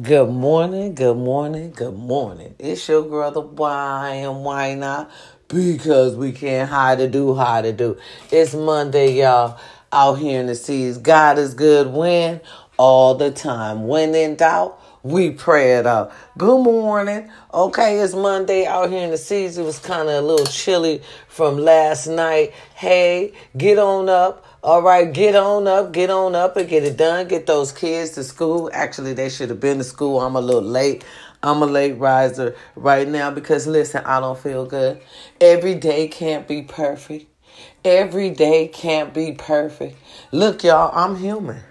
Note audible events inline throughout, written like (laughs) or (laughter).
Good morning, good morning, good morning. It's your girl, the why and why not? Because we can't hide to do hide to do. It's Monday, y'all. Out here in the seas. God is good when? All the time. When in doubt, we pray it out. Good morning. Okay, it's Monday out here in the seas. It was kind of a little chilly from last night. Hey, get on up. All right, get on up, get on up and get it done. Get those kids to school. Actually, they should have been to school. I'm a little late. I'm a late riser right now because listen, I don't feel good. Every day can't be perfect. Every day can't be perfect. Look, y'all, I'm human.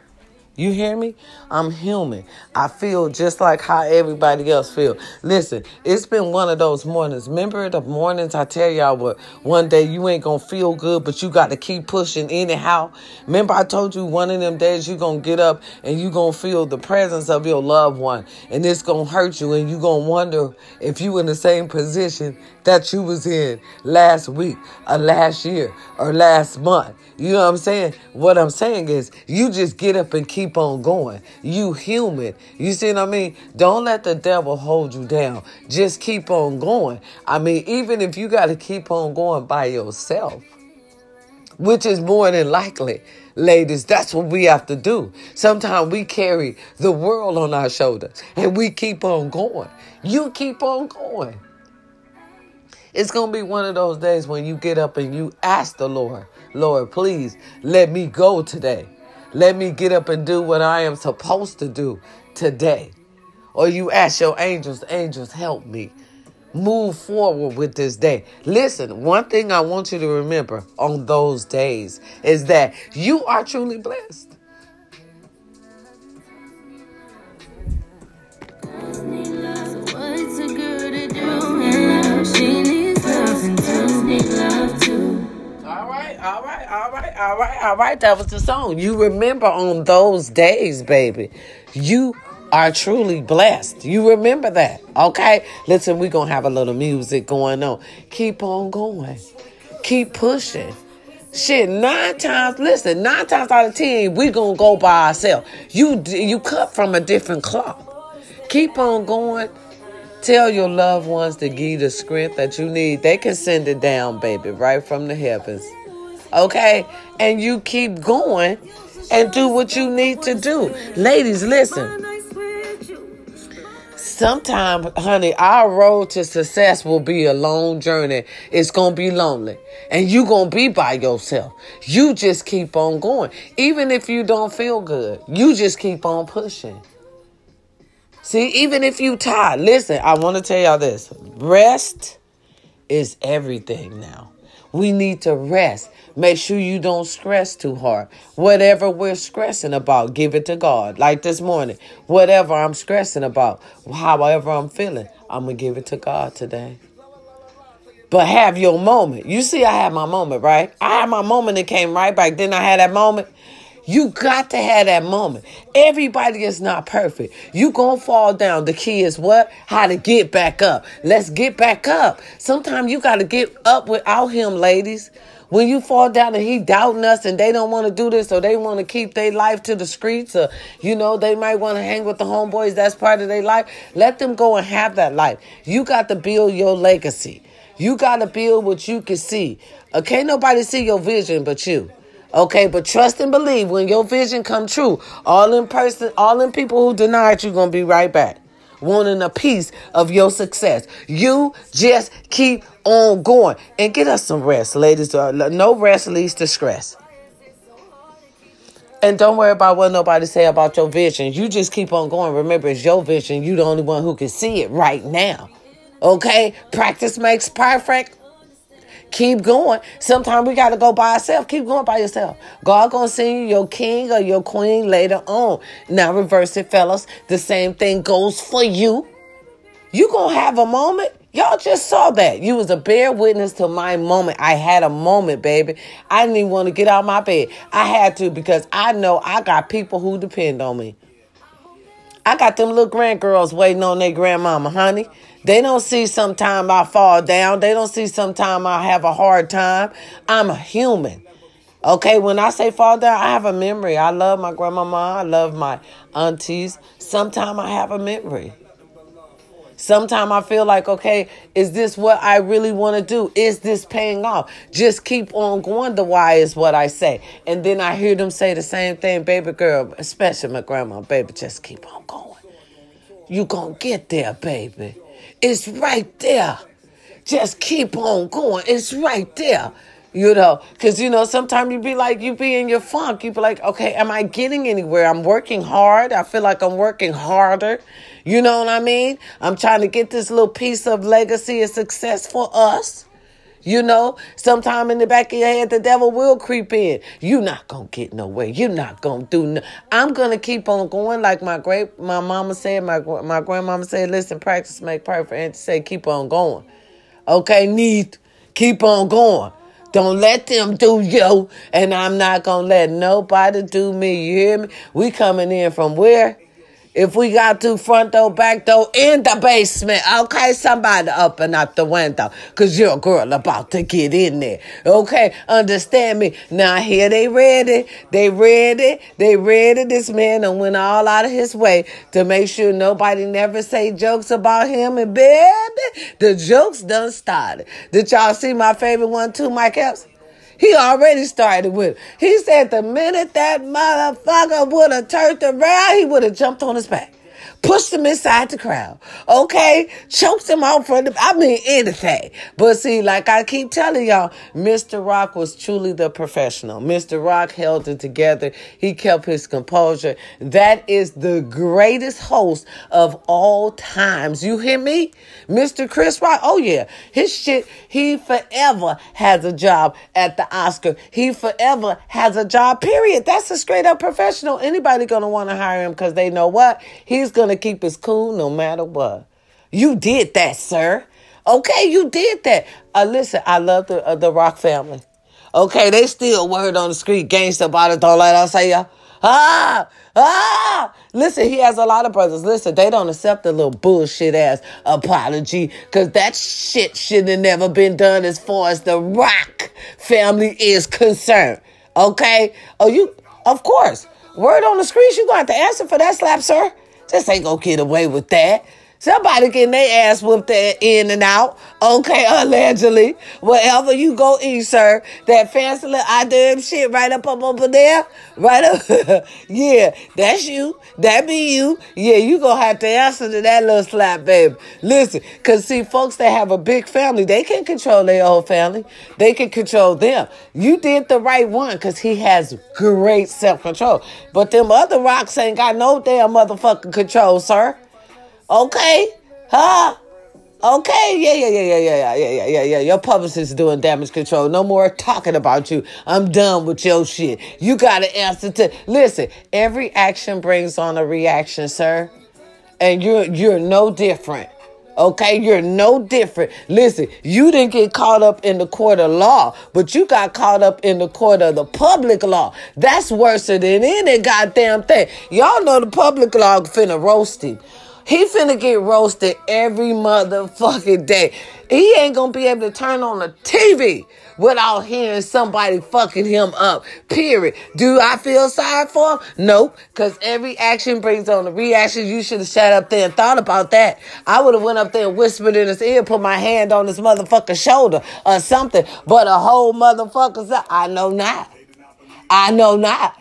You hear me? I'm human. I feel just like how everybody else feel. Listen, it's been one of those mornings. Remember the mornings I tell y'all what one day you ain't gonna feel good, but you got to keep pushing anyhow. Remember I told you one of them days you gonna get up and you gonna feel the presence of your loved one, and it's gonna hurt you, and you gonna wonder if you in the same position that you was in last week or last year or last month. You know what I'm saying? What I'm saying is you just get up and keep on going. You human. You see what I mean? Don't let the devil hold you down. Just keep on going. I mean, even if you got to keep on going by yourself, which is more than likely. Ladies, that's what we have to do. Sometimes we carry the world on our shoulders and we keep on going. You keep on going. It's going to be one of those days when you get up and you ask the Lord, Lord, please let me go today. Let me get up and do what I am supposed to do today. Or you ask your angels, angels, help me move forward with this day. Listen, one thing I want you to remember on those days is that you are truly blessed. All right, all right, all right, all right, all right. That was the song. You remember on those days, baby. You are truly blessed. You remember that, okay? Listen, we're going to have a little music going on. Keep on going. Keep pushing. Shit, nine times, listen, nine times out of ten, we going to go by ourselves. You, you cut from a different cloth. Keep on going. Tell your loved ones to give you the strength that you need. They can send it down, baby, right from the heavens. Okay? And you keep going and do what you need to do. Ladies, listen. Sometimes, honey, our road to success will be a long journey. It's going to be lonely. And you going to be by yourself. You just keep on going. Even if you don't feel good, you just keep on pushing. See, even if you tired, listen, I want to tell y'all this. Rest is everything now. We need to rest. Make sure you don't stress too hard. Whatever we're stressing about, give it to God. Like this morning, whatever I'm stressing about, however I'm feeling, I'm going to give it to God today. But have your moment. You see, I had my moment, right? I had my moment that came right back. Then I had that moment. You got to have that moment. Everybody is not perfect. You gonna fall down. The key is what? How to get back up. Let's get back up. Sometimes you gotta get up without him, ladies. When you fall down and he doubting us and they don't want to do this or they want to keep their life to the streets or you know they might want to hang with the homeboys that's part of their life let them go and have that life you got to build your legacy you got to build what you can see okay nobody see your vision but you Okay, but trust and believe when your vision come true, all in person, all in people who denied you're gonna be right back. Wanting a piece of your success. You just keep on going and get us some rest, ladies. Uh, no rest leads to stress. And don't worry about what nobody say about your vision. You just keep on going. Remember, it's your vision. You the only one who can see it right now. Okay? Practice makes perfect. Keep going. Sometimes we got to go by ourselves. Keep going by yourself. God gonna send you your king or your queen later on. Now reverse it, fellas. The same thing goes for you. You gonna have a moment. Y'all just saw that. You was a bear witness to my moment. I had a moment, baby. I didn't even want to get out my bed. I had to because I know I got people who depend on me. I got them little grandgirls waiting on their grandmama, honey. They don't see sometime I fall down. They don't see sometime I have a hard time. I'm a human. Okay, when I say fall down, I have a memory. I love my grandmama. I love my aunties. Sometimes I have a memory. Sometimes I feel like, okay, is this what I really want to do? Is this paying off? Just keep on going. The why is what I say. And then I hear them say the same thing, baby girl, especially my grandma, baby, just keep on going. You gonna get there, baby. It's right there. Just keep on going. It's right there. You know, because, you know, sometimes you be like, you be in your funk. You be like, okay, am I getting anywhere? I'm working hard. I feel like I'm working harder. You know what I mean? I'm trying to get this little piece of legacy and success for us. You know, sometime in the back of your head, the devil will creep in. You're not gonna get nowhere. You're not gonna do. No- I'm gonna keep on going, like my great my mama said. My my grandmama said, "Listen, practice make perfect." And say, "Keep on going." Okay, need keep on going. Don't let them do you, and I'm not gonna let nobody do me. You hear me? We coming in from where? If we got to front door, back door, in the basement, okay, somebody up the window, cause your girl about to get in there. Okay, understand me. Now here they ready, they ready, they ready. This man and went all out of his way to make sure nobody never say jokes about him and baby, the jokes done started. Did y'all see my favorite one too, Mike Epps? He already started with. It. He said the minute that motherfucker would have turned around, he would have jumped on his back pushed them inside the crowd. Okay? Choke them out from the, I mean, anything. But see, like I keep telling y'all, Mr. Rock was truly the professional. Mr. Rock held it together. He kept his composure. That is the greatest host of all times. You hear me? Mr. Chris Rock. Oh yeah. His shit, he forever has a job at the Oscar. He forever has a job, period. That's a straight up professional. Anybody gonna want to hire him because they know what? He's gonna keep us cool no matter what. You did that, sir. Okay, you did that. Uh, listen, I love the uh, the Rock family. Okay, they still word on the street, gangster about it. Don't let us say ya. Ah, ah. Listen, he has a lot of brothers. Listen, they don't accept the little bullshit ass apology because that shit shouldn't have never been done as far as the Rock family is concerned. Okay? Oh, you, of course. Word on the street, you got to answer for that slap, sir. Just ain't gonna get away with that. Somebody getting their ass whooped there in and out. Okay, (laughs) allegedly. Wherever you go eat, sir. That fancy little idea shit right up, up over there. Right up. (laughs) yeah, that's you. That be you. Yeah, you gonna have to answer to that little slap, baby. Listen, cause see, folks that have a big family, they can control their whole family. They can control them. You did the right one, cause he has great self-control. But them other rocks ain't got no damn motherfucking control, sir. Okay. Huh? Okay, yeah, yeah, yeah, yeah, yeah, yeah, yeah, yeah, yeah. Your publicist doing damage control. No more talking about you. I'm done with your shit. You gotta answer to listen, every action brings on a reaction, sir. And you're you're no different. Okay, you're no different. Listen, you didn't get caught up in the court of law, but you got caught up in the court of the public law. That's worse than any goddamn thing. Y'all know the public law finna roast him. He finna get roasted every motherfucking day. He ain't gonna be able to turn on the TV without hearing somebody fucking him up. Period. Do I feel sorry for him? Nope. Cause every action brings on a reaction. You should have sat up there and thought about that. I would have went up there and whispered in his ear, put my hand on his motherfucking shoulder or something. But a whole motherfucker's I know not. I know not.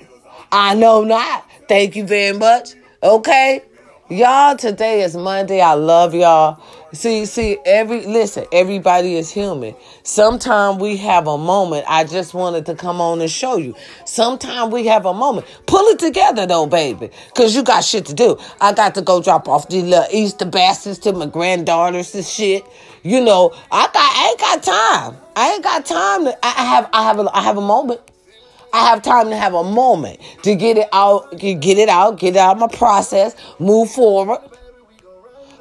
I know not. Thank you very much. Okay? Y'all, today is Monday. I love y'all. See, see, every listen, everybody is human. Sometimes we have a moment. I just wanted to come on and show you. Sometimes we have a moment. Pull it together though, baby. Cause you got shit to do. I got to go drop off these little Easter baskets to my granddaughters and shit. You know, I got I ain't got time. I ain't got time to I have I have a I have a moment. I have time to have a moment to get it out, get it out, get it out of my process, move forward,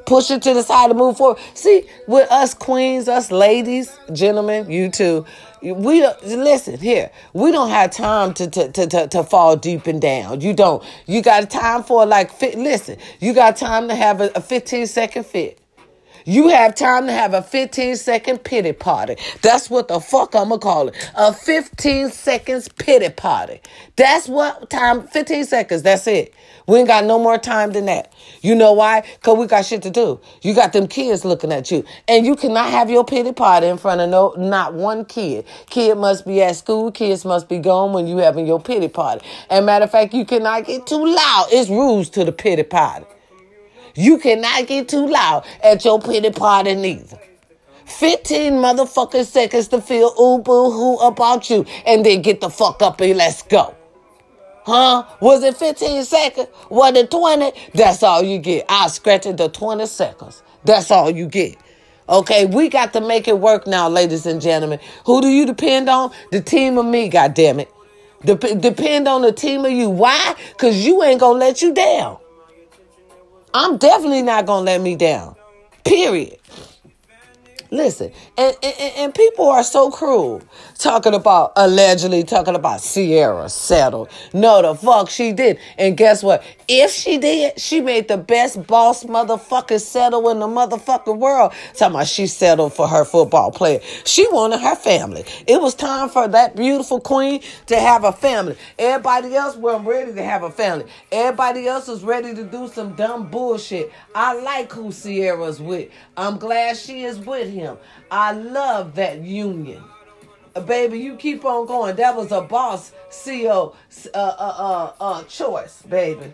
push it to the side and move forward. See, with us queens, us ladies, gentlemen, you too, we listen here. We don't have time to to, to, to, to fall deep and down. You don't. You got time for like fit. Listen, you got time to have a, a 15 second fit. You have time to have a 15 second pity party. That's what the fuck I'm gonna call it. A 15 seconds pity party. That's what time, 15 seconds, that's it. We ain't got no more time than that. You know why? Because we got shit to do. You got them kids looking at you. And you cannot have your pity party in front of no not one kid. Kid must be at school. Kids must be gone when you having your pity party. And matter of fact, you cannot get too loud. It's rules to the pity party. You cannot get too loud at your pity party neither. 15 motherfucking seconds to feel ooh boo hoo about you and then get the fuck up and let's go. Huh? Was it 15 seconds? Was it 20? That's all you get. I'll scratch it to 20 seconds. That's all you get. Okay, we got to make it work now, ladies and gentlemen. Who do you depend on? The team of me, God damn it. Dep- depend on the team of you. Why? Because you ain't going to let you down. I'm definitely not going to let me down. Period. Listen, and, and, and people are so cruel talking about allegedly talking about Ciara settled. No, the fuck she did. And guess what? If she did, she made the best boss motherfucker settle in the motherfucking world. Talking about she settled for her football player. She wanted her family. It was time for that beautiful queen to have a family. Everybody else wasn't ready to have a family. Everybody else was ready to do some dumb bullshit. I like who Ciara's with. I'm glad she is with him. I love that union. Uh, baby, you keep on going. That was a boss CEO uh, uh, uh, uh, choice, baby.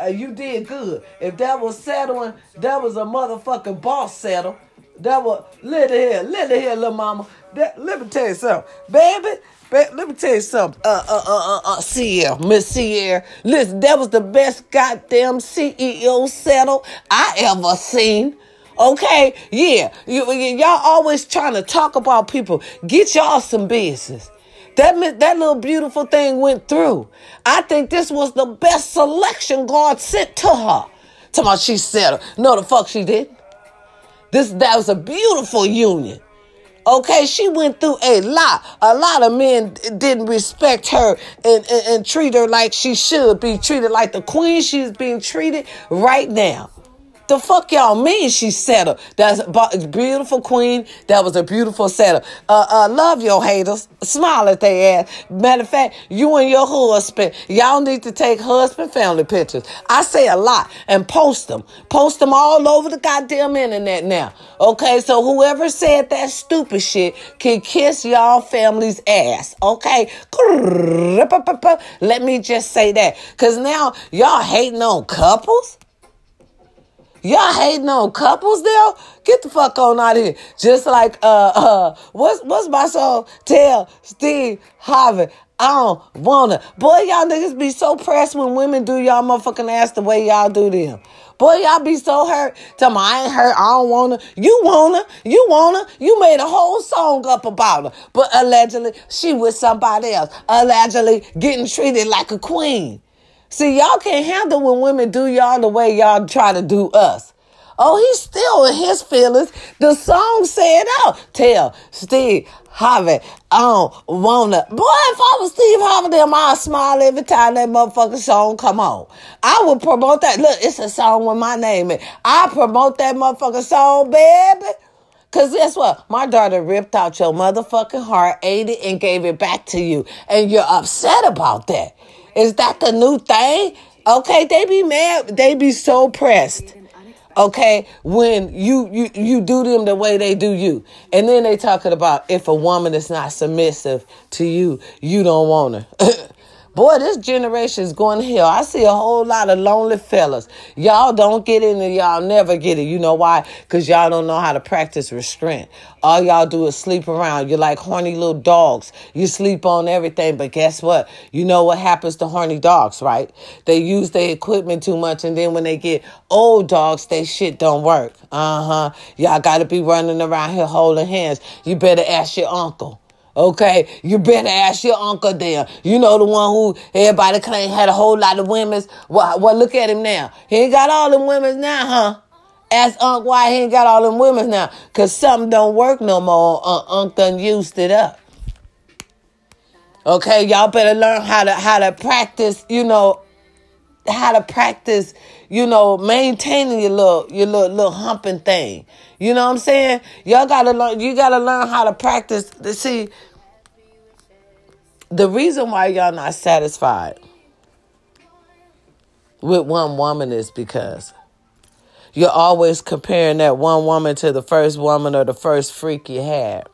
Uh, you did good. If that was settling, that was a motherfucking boss settle. That was little here, little here, little mama. That, let me tell you something, baby. let me tell you something. Uh, uh, uh, uh, uh Ciara, Miss Ciara. Listen, that was the best goddamn CEO settle I ever seen. Okay, yeah, you, y'all always trying to talk about people. Get y'all some business. That that little beautiful thing went through. I think this was the best selection God sent to her. Tell me she settled. No, the fuck she did. This that was a beautiful union. Okay, she went through a lot. A lot of men didn't respect her and, and, and treat her like she should be treated like the queen she's being treated right now. The fuck y'all mean she settled? That's beautiful queen. That was a beautiful setup. Uh, uh, love your haters. Smile at their ass. Matter of fact, you and your husband, y'all need to take husband family pictures. I say a lot and post them. Post them all over the goddamn internet now. Okay, so whoever said that stupid shit can kiss y'all family's ass. Okay? Let me just say that. Cause now y'all hating on couples. Y'all hating on couples now? Get the fuck on out of here. Just like uh uh what's what's my song? Tell Steve Harvey. I don't wanna. Boy, y'all niggas be so pressed when women do y'all motherfucking ass the way y'all do them. Boy, y'all be so hurt. Tell me I ain't hurt. I don't wanna. You wanna. You wanna. You made a whole song up about her. But allegedly, she with somebody else. Allegedly getting treated like a queen. See, y'all can't handle when women do y'all the way y'all try to do us. Oh, he's still in his feelings. The song said. Oh, tell Steve Harvey, I don't wanna. Boy, if I was Steve Harvey, then I'd smile every time that motherfucking song come on. I would promote that. Look, it's a song with my name in. I promote that motherfucking song, baby. Cause guess what? My daughter ripped out your motherfucking heart, ate it, and gave it back to you. And you're upset about that. Is that the new thing? Okay, they be mad. They be so pressed. Okay, when you you you do them the way they do you, and then they talking about if a woman is not submissive to you, you don't want her. (laughs) Boy, this generation is going to hell. I see a whole lot of lonely fellas. Y'all don't get in it. Y'all never get it. You know why? Because y'all don't know how to practice restraint. All y'all do is sleep around. You're like horny little dogs. You sleep on everything. But guess what? You know what happens to horny dogs, right? They use their equipment too much. And then when they get old dogs, they shit don't work. Uh huh. Y'all got to be running around here holding hands. You better ask your uncle. Okay, you better ask your uncle there. You know the one who everybody claim had a whole lot of women's. Well, well, look at him now. He ain't got all them women's now, huh? Ask Unc why he ain't got all them women's now. Cause something don't work no more. Uh, Unc done used it up. Okay, y'all better learn how to how to practice. You know how to practice you know, maintaining your little your little little humping thing. You know what I'm saying? Y'all gotta learn you gotta learn how to practice to see the reason why y'all not satisfied with one woman is because you're always comparing that one woman to the first woman or the first freak you had,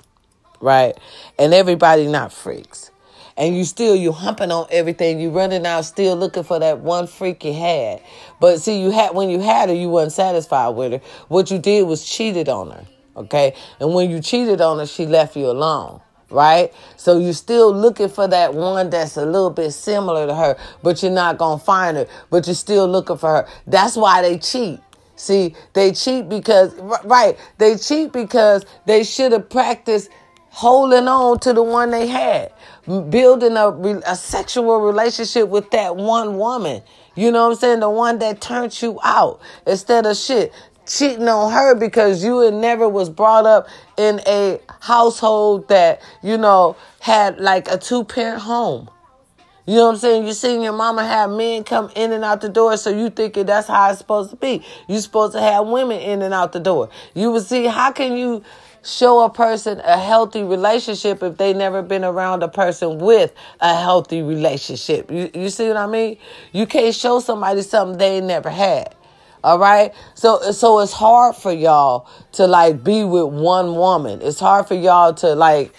right? And everybody not freaks. And you still you humping on everything. You running out still looking for that one freak you had. But see, you had when you had her, you wasn't satisfied with her. What you did was cheated on her. Okay? And when you cheated on her, she left you alone right? So you're still looking for that one that's a little bit similar to her, but you're not going to find her, but you're still looking for her. That's why they cheat. See, they cheat because, right, they cheat because they should have practiced holding on to the one they had, building a, a sexual relationship with that one woman. You know what I'm saying? The one that turned you out instead of shit cheating on her because you and never was brought up in a household that, you know, had like a two parent home. You know what I'm saying? You seen your mama have men come in and out the door, so you thinking that's how it's supposed to be. You supposed to have women in and out the door. You would see how can you show a person a healthy relationship if they never been around a person with a healthy relationship. You you see what I mean? You can't show somebody something they never had. All right. So so it's hard for y'all to like be with one woman. It's hard for y'all to like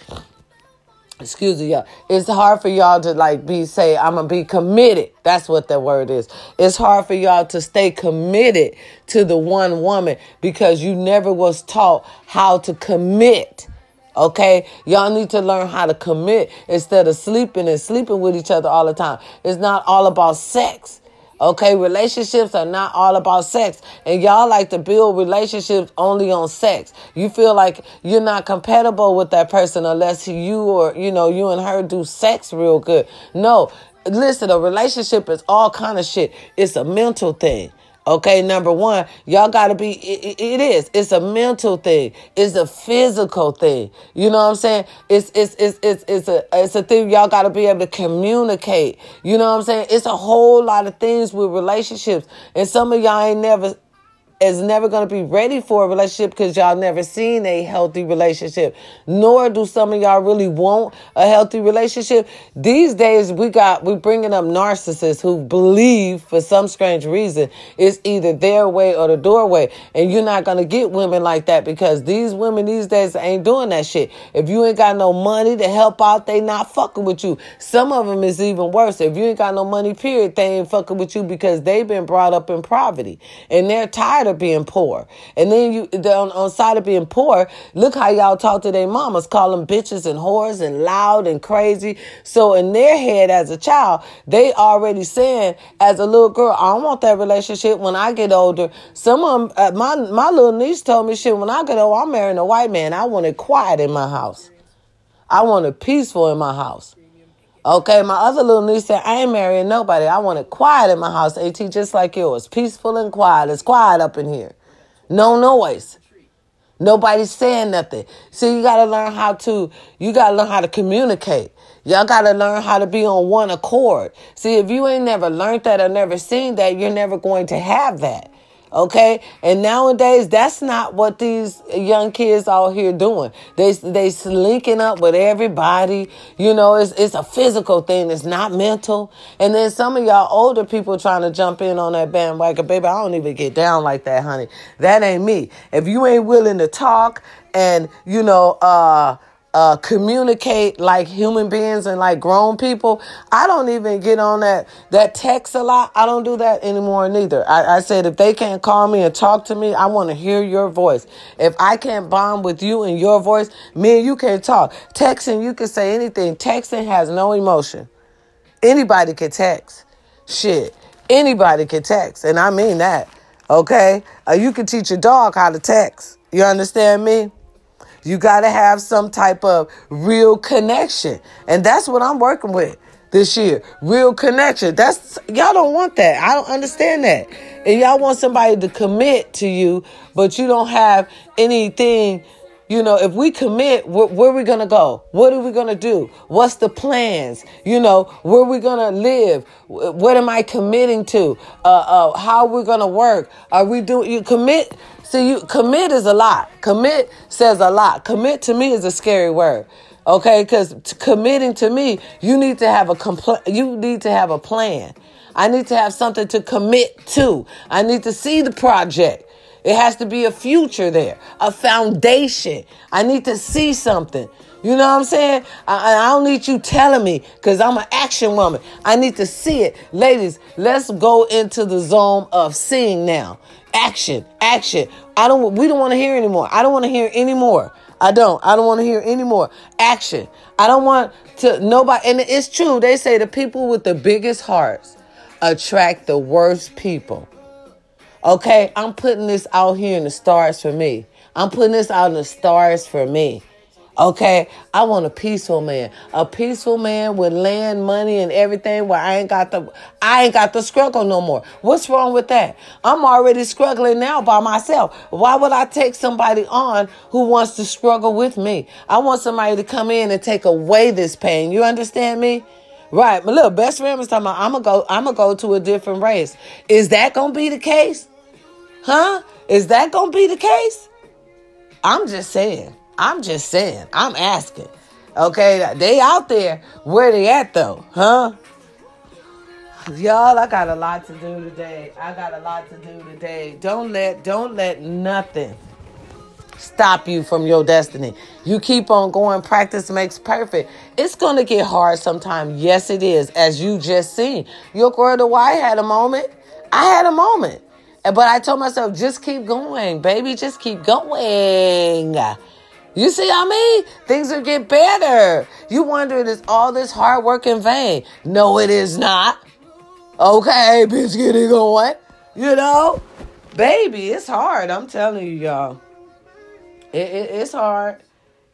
excuse me, y'all. It's hard for y'all to like be say, I'm gonna be committed. That's what that word is. It's hard for y'all to stay committed to the one woman because you never was taught how to commit. Okay, y'all need to learn how to commit instead of sleeping and sleeping with each other all the time. It's not all about sex. Okay, relationships are not all about sex. And y'all like to build relationships only on sex. You feel like you're not compatible with that person unless you or, you know, you and her do sex real good. No, listen, a relationship is all kind of shit. It's a mental thing. Okay, number one, y'all gotta be, it, it is, it's a mental thing. It's a physical thing. You know what I'm saying? It's, it's, it's, it's, it's a, it's a thing y'all gotta be able to communicate. You know what I'm saying? It's a whole lot of things with relationships. And some of y'all ain't never is never going to be ready for a relationship because y'all never seen a healthy relationship nor do some of y'all really want a healthy relationship. These days we got we bringing up narcissists who believe for some strange reason it's either their way or the doorway. And you're not going to get women like that because these women these days ain't doing that shit. If you ain't got no money to help out they not fucking with you. Some of them is even worse. If you ain't got no money period they ain't fucking with you because they've been brought up in poverty. And they're tired of being poor. And then you on, on side of being poor, look how y'all talk to their mamas, call them bitches and whores and loud and crazy. So in their head as a child, they already saying as a little girl, I don't want that relationship when I get older. Some of them, uh, my my little niece told me shit when I get old, I'm marrying a white man. I want it quiet in my house. I want it peaceful in my house. Okay, my other little niece said, I ain't marrying nobody. I want it quiet in my house, AT, just like yours. Peaceful and quiet. It's quiet up in here. No noise. Nobody's saying nothing. So you gotta learn how to, you gotta learn how to communicate. Y'all gotta learn how to be on one accord. See, if you ain't never learned that or never seen that, you're never going to have that. Okay, and nowadays that's not what these young kids out here doing. They they linking up with everybody. You know, it's it's a physical thing. It's not mental. And then some of y'all older people trying to jump in on that bandwagon, baby. I don't even get down like that, honey. That ain't me. If you ain't willing to talk and you know, uh uh, communicate like human beings and like grown people. I don't even get on that that text a lot. I don't do that anymore neither. I, I said if they can't call me and talk to me, I want to hear your voice. If I can't bond with you and your voice, me and you can't talk. Texting, you can say anything. Texting has no emotion. Anybody can text. Shit. Anybody can text. And I mean that. Okay? Uh, you can teach your dog how to text. You understand me? You got to have some type of real connection. And that's what I'm working with this year. Real connection. That's y'all don't want that. I don't understand that. And y'all want somebody to commit to you, but you don't have anything you know, if we commit, where, where are we to go? What are we to do? What's the plans? You know, where are we to live? What am I committing to? Uh, uh, how are we to work? Are we doing, you commit? See, you commit is a lot. Commit says a lot. Commit to me is a scary word. Okay, because committing to me, you need to have a compl- you need to have a plan. I need to have something to commit to. I need to see the project. It has to be a future there, a foundation. I need to see something. You know what I'm saying? I, I don't need you telling me because I'm an action woman. I need to see it. Ladies, let's go into the zone of seeing now. Action, action. I don't we don't want to hear anymore. I don't want to hear anymore. I don't. I don't want to hear anymore. Action. I don't want to nobody and it's true. They say the people with the biggest hearts attract the worst people. Okay, I'm putting this out here in the stars for me. I'm putting this out in the stars for me. Okay, I want a peaceful man, a peaceful man with land, money, and everything. Where I ain't got the, I ain't got the struggle no more. What's wrong with that? I'm already struggling now by myself. Why would I take somebody on who wants to struggle with me? I want somebody to come in and take away this pain. You understand me? Right, my little best friend was talking about. I'm gonna go. I'm gonna go to a different race. Is that gonna be the case? Huh? Is that gonna be the case? I'm just saying. I'm just saying. I'm asking. Okay, they out there. Where they at though? Huh? Y'all, I got a lot to do today. I got a lot to do today. Don't let don't let nothing stop you from your destiny. You keep on going. Practice makes perfect. It's going to get hard sometime. Yes, it is. As you just seen. Your girl, the Y had a moment. I had a moment. But I told myself, just keep going, baby. Just keep going. You see I mean? Things will get better. You wonder, is all this hard work in vain? No, it is not. Okay, bitch, get it going. You know? Baby, it's hard. I'm telling you, y'all. It, it, it's hard.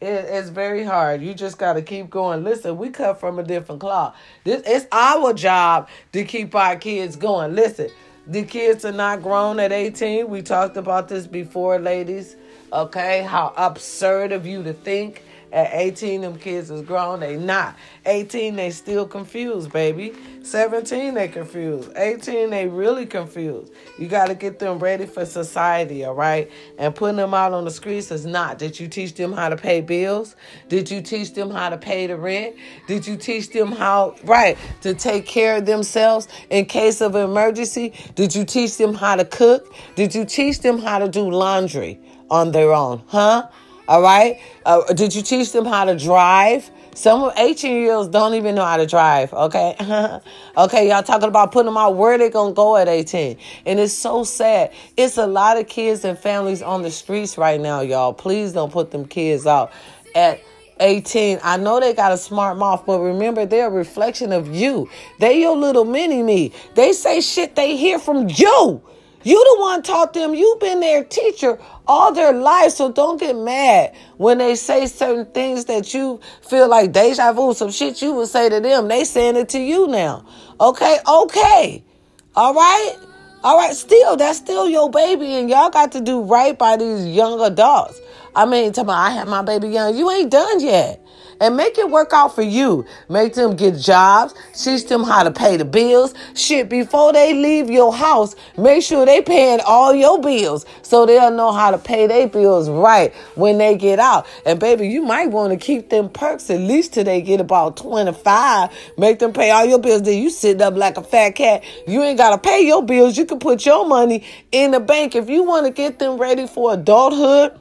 It, it's very hard. You just got to keep going. Listen, we cut from a different cloth. This it's our job to keep our kids going. Listen, the kids are not grown at 18. We talked about this before, ladies. Okay, how absurd of you to think at 18 them kids is grown. They not. 18 they still confused, baby. 17 they confused. 18 they really confused. You got to get them ready for society, all right? And putting them out on the streets is not. Did you teach them how to pay bills? Did you teach them how to pay the rent? Did you teach them how right to take care of themselves in case of emergency? Did you teach them how to cook? Did you teach them how to do laundry? on their own, huh? All right. Uh, did you teach them how to drive? Some 18 year olds don't even know how to drive. Okay. (laughs) okay. Y'all talking about putting them out where they to go at 18. And it's so sad. It's a lot of kids and families on the streets right now, y'all. Please don't put them kids out at 18. I know they got a smart mouth, but remember, they're a reflection of you. They your little mini me. They say shit they hear from you. You the one taught them. You've been their teacher all their life. So don't get mad when they say certain things that you feel like deja vu, some shit you would say to them. They saying it to you now. Okay, okay. All right. All right, still, that's still your baby, and y'all got to do right by these young adults. I mean, tell me, I had my baby young. You ain't done yet and make it work out for you. Make them get jobs, teach them how to pay the bills. Shit, before they leave your house, make sure they paying all your bills so they'll know how to pay their bills right when they get out. And baby, you might want to keep them perks at least till they get about 25. Make them pay all your bills. Then you sit up like a fat cat. You ain't got to pay your bills. You can put your money in the bank. If you want to get them ready for adulthood,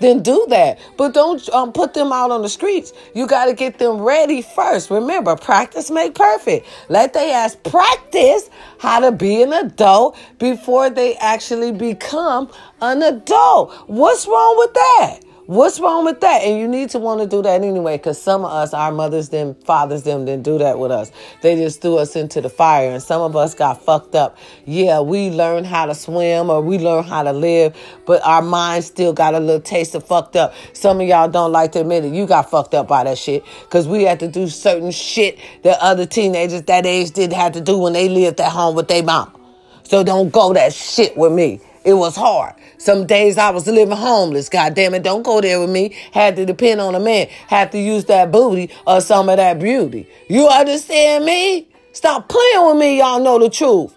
then do that. But don't um, put them out on the streets. You got to get them ready first. Remember, practice make perfect. Let they ask practice how to be an adult before they actually become an adult. What's wrong with that? What's wrong with that? And you need to want to do that anyway, because some of us, our mothers, them, fathers, them didn't do that with us. They just threw us into the fire, and some of us got fucked up. Yeah, we learned how to swim or we learned how to live, but our minds still got a little taste of fucked up. Some of y'all don't like to admit it. You got fucked up by that shit, because we had to do certain shit that other teenagers that age didn't have to do when they lived at home with their mom. So don't go that shit with me. It was hard. Some days I was living homeless. God damn it, don't go there with me. Had to depend on a man. Had to use that booty or some of that beauty. You understand me? Stop playing with me. Y'all know the truth.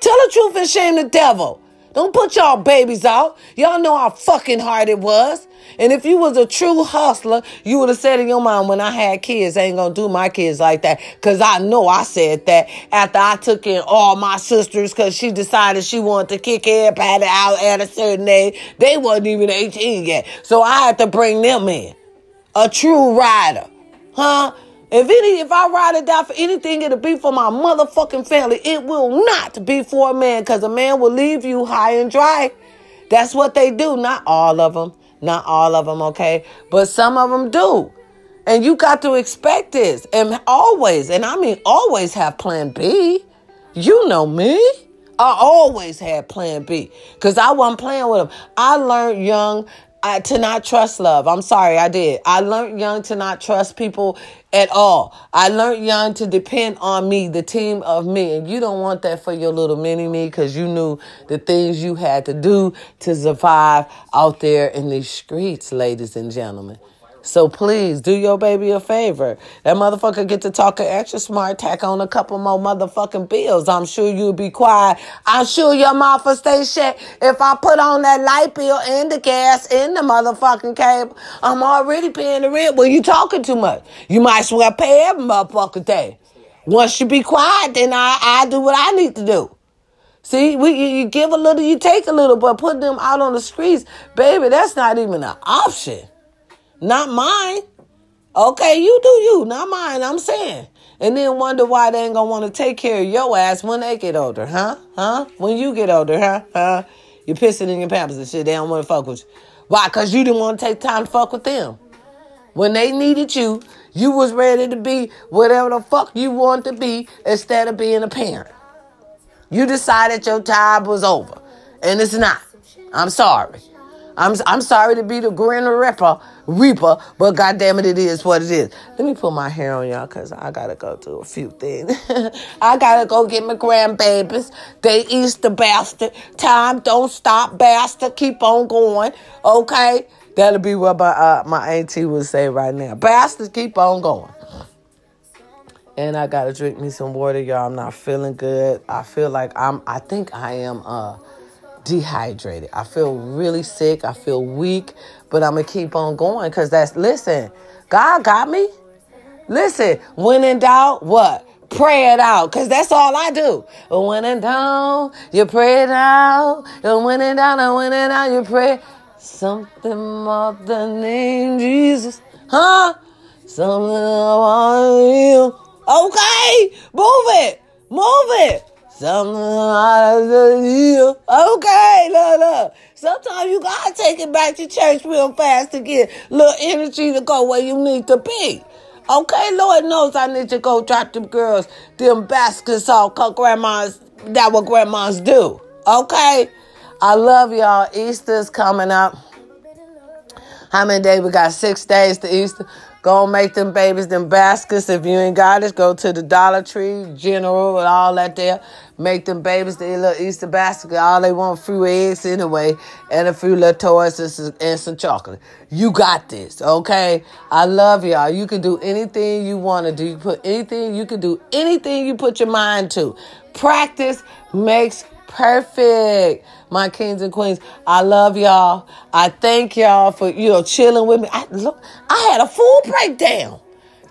Tell the truth and shame the devil. Don't put y'all babies out. Y'all know how fucking hard it was. And if you was a true hustler, you would have said in your mind, when I had kids, I ain't gonna do my kids like that. Cause I know I said that after I took in all my sisters cause she decided she wanted to kick everybody out at a certain age. They wasn't even 18 yet. So I had to bring them in. A true rider. Huh? If any, if I ride or die for anything, it'll be for my motherfucking family. It will not be for a man, cause a man will leave you high and dry. That's what they do. Not all of them. Not all of them, okay? But some of them do. And you got to expect this. And always, and I mean always have plan B. You know me. I always had plan B. Cause I wasn't playing with them. I learned young I, to not trust love. I'm sorry, I did. I learned young to not trust people at all. I learned young to depend on me, the team of me. And you don't want that for your little mini me because you knew the things you had to do to survive out there in these streets, ladies and gentlemen. So please do your baby a favor. That motherfucker get to talking extra smart, tack on a couple more motherfucking bills. I'm sure you'll be quiet. I'm sure your mouth stay shut if I put on that light bill and the gas and the motherfucking cable. I'm already paying the rent. Well, you talking too much. You might as well pay every motherfucking thing. Once you be quiet, then I, I do what I need to do. See, we you give a little, you take a little, but put them out on the streets, baby, that's not even an option. Not mine. Okay, you do you, not mine, I'm saying. And then wonder why they ain't gonna wanna take care of your ass when they get older, huh? Huh? When you get older, huh? Huh? You're pissing in your pampers and shit. They don't wanna fuck with you. Why? Cause you didn't wanna take time to fuck with them. When they needed you, you was ready to be whatever the fuck you want to be instead of being a parent. You decided your time was over. And it's not. I'm sorry. I'm I'm sorry to be the grin ripper, reaper, but goddamn it, it is what it is. Let me put my hair on y'all, cause I gotta go do a few things. (laughs) I gotta go get my grandbabies. They Easter bastard. Time don't stop, bastard. Keep on going. Okay, that'll be what my uh, my auntie would say right now. Bastards, keep on going. And I gotta drink me some water, y'all. I'm not feeling good. I feel like I'm. I think I am. Uh dehydrated. I feel really sick. I feel weak, but I'm going to keep on going because that's, listen, God got me. Listen, when in doubt, what? Pray it out, cause that's all I do. When in doubt, you pray it out. And when in doubt, and when in doubt, you pray something of the name Jesus, huh? Something about you. Okay, move it, move it. The Okay, look, look. Sometimes you gotta take it back to church real fast to get little energy to go where you need to be. Okay, Lord knows I need to go drop them girls, them baskets off, cause grandmas, that what grandmas do. Okay? I love y'all. Easter's coming up. How many days? We got six days to Easter. Go make them babies them baskets. If you ain't got it, go to the Dollar Tree, General, and all that there. Make them babies their little Easter basket. All they want few eggs anyway, and a few little toys and some, and some chocolate. You got this, okay? I love y'all. You can do anything you want to do. You put anything. You can do anything you put your mind to. Practice makes perfect. My kings and queens, I love y'all. I thank y'all for you know chilling with me. I look, I had a full breakdown.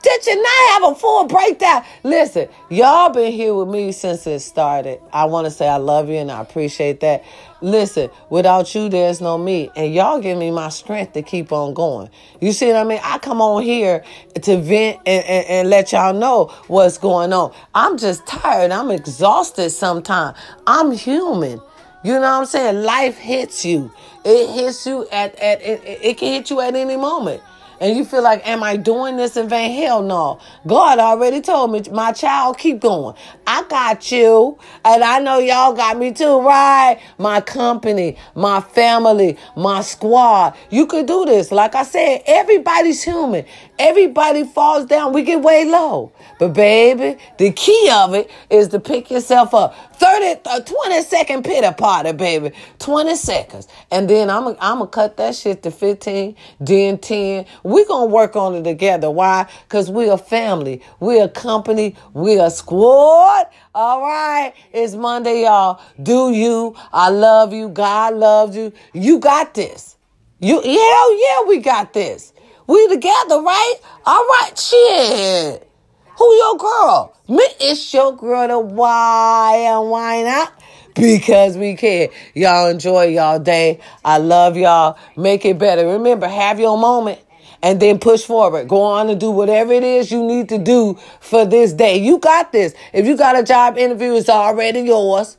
Did you not have a full breakdown? Listen, y'all been here with me since it started. I want to say I love you and I appreciate that. Listen, without you, there's no me. And y'all give me my strength to keep on going. You see what I mean? I come on here to vent and, and, and let y'all know what's going on. I'm just tired. I'm exhausted sometimes. I'm human. You know what I'm saying? Life hits you. It hits you at, at it, it can hit you at any moment. And you feel like, am I doing this in vain? Hell no. God already told me, my child, keep going. I got you, and I know y'all got me too, right? My company, my family, my squad. You could do this. Like I said, everybody's human. Everybody falls down. We get way low. But baby, the key of it is to pick yourself up. 30, uh, 20 second pitter party, baby. 20 seconds. And then I'm going I'm to cut that shit to 15, then 10. We going to work on it together. Why? Because we're a family. We're a company. We're a squad. All right. It's Monday, y'all. Do you. I love you. God loves you. You got this. You, hell yeah, we got this. We together, right? All right, shit. Who your girl? Me, it's your girl, the why and why not? Because we can. Y'all enjoy y'all day. I love y'all. Make it better. Remember, have your moment and then push forward. Go on and do whatever it is you need to do for this day. You got this. If you got a job interview, it's already yours.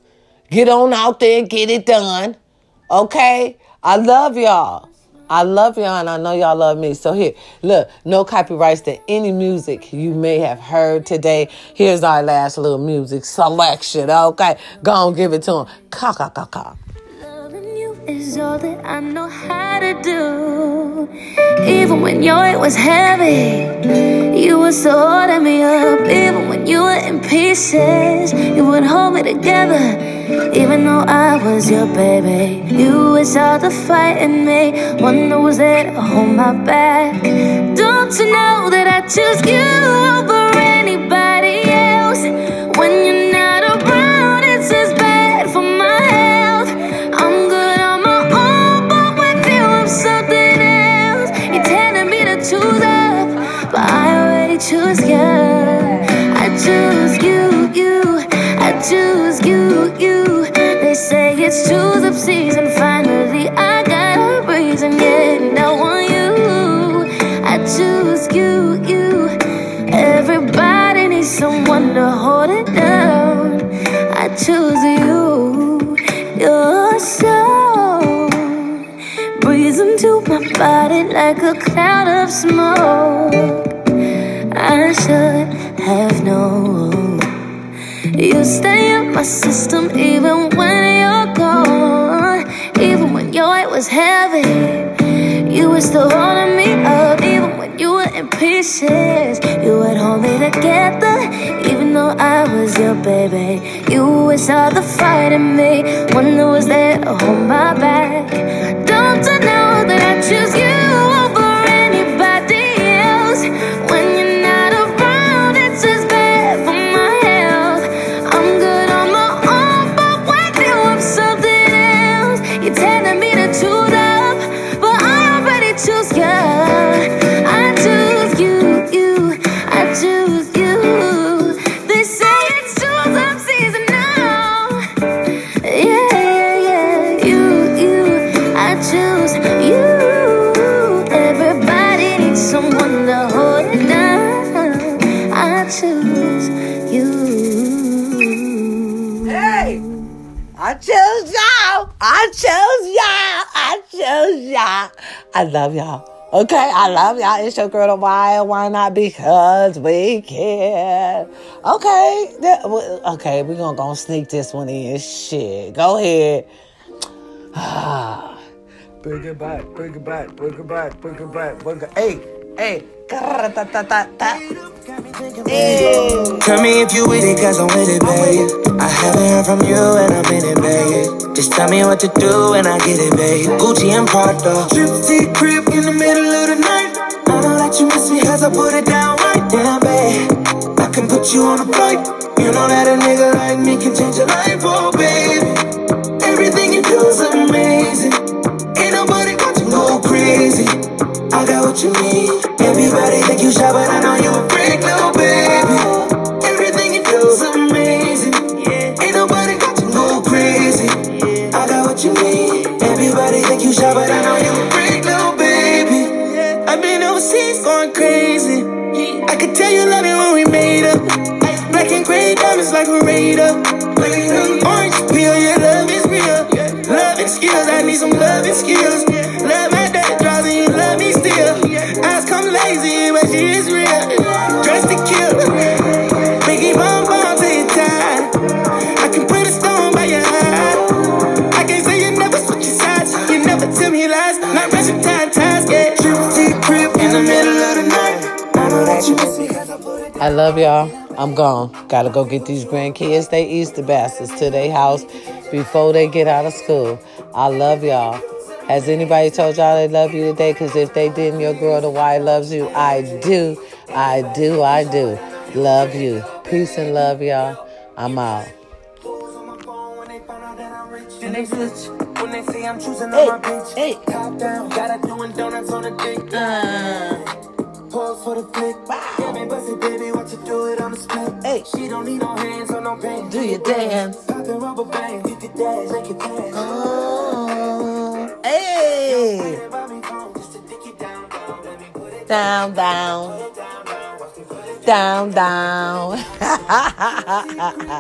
Get on out there and get it done. Okay? I love y'all. I love y'all and I know y'all love me. So here, look, no copyrights to any music you may have heard today. Here's our last little music selection. Okay, go on, give it to ka ka ka. Is all that I know how to do. Even when your weight was heavy, you would still holding me up. Even when you were in pieces, you would hold me together. Even though I was your baby, you was all the fight in me. Wonder was there to hold my back. Don't you know that I choose you over choose you. I choose you, you. I choose you, you. They say it's choose up season. Finally, I got a reason, yeah. And I want you. I choose you, you. Everybody needs someone to hold it down. I choose you. You're so breeze into my body like a cloud of smoke. I should have known. You stay in my system even when you're gone. Even when your weight was heavy, you were still holding me up. Even when you were in pieces, you would hold me together. Even though I was your baby, you was all the fight in me. Wonder was there to hold my back. Don't you know that I choose you I love y'all. Okay, I love y'all. It's your girl, the why, why not? Because we can. Okay, that- okay, we're gonna go sneak this one in. Shit, go ahead. (sighs) bring it back, bring it back, bring it back, bring it back, bring it. Hey, hey. Hey. Tell me if you with it, cause I'm with it, babe. I haven't heard from you and I'm in it, babe. Just tell me what to do and I get it, babe. Gucci and Prada. Trip crib in the middle of the night. I don't let you miss me cause I put it down right there, babe. I can put you on a flight. You know that a nigga like me can change your life, oh, babe. Everything you do is amazing. Ain't nobody got to go crazy. I got what you need. Everybody think you shy, but I know you a freak, little baby. Everything you do is amazing. Ain't nobody got to go crazy. I got what you need. Everybody think you shy, but I know you a freak, little baby. I've been overseas going crazy. I could tell you love it when we made up. Black and gray diamonds like a radar. Orange peel, your love is real. Loving skills, I need some loving skills. lazy, but she is real. Dressed to kill. Biggie bum bum. I can put a stone by your heart. I can say you never switch your sides. You never tell me lies. Not rushing time. Yeah, trip crib in the middle of the night. I know that you miss me. I love y'all. I'm gone. Gotta go get these grandkids. They Easter baskets to their house before they get out of school. I love y'all. Has anybody told y'all they love you today? Because if they didn't, your girl, the Y, loves you. I do. I do. I do. Love you. Peace and love, y'all. I'm out. Then they switch when they say I'm choosing on my bitch. hey. Top down, got her doing donuts on a dick. Uh. Pause for the flick. Yeah, me bust it, baby, what you do it on the split. Hey. She don't need no hands or no pain. Do your dance. Pop the rubber band, you can dance, make it dance. Oh, hey. Down, down, Down, down. (laughs)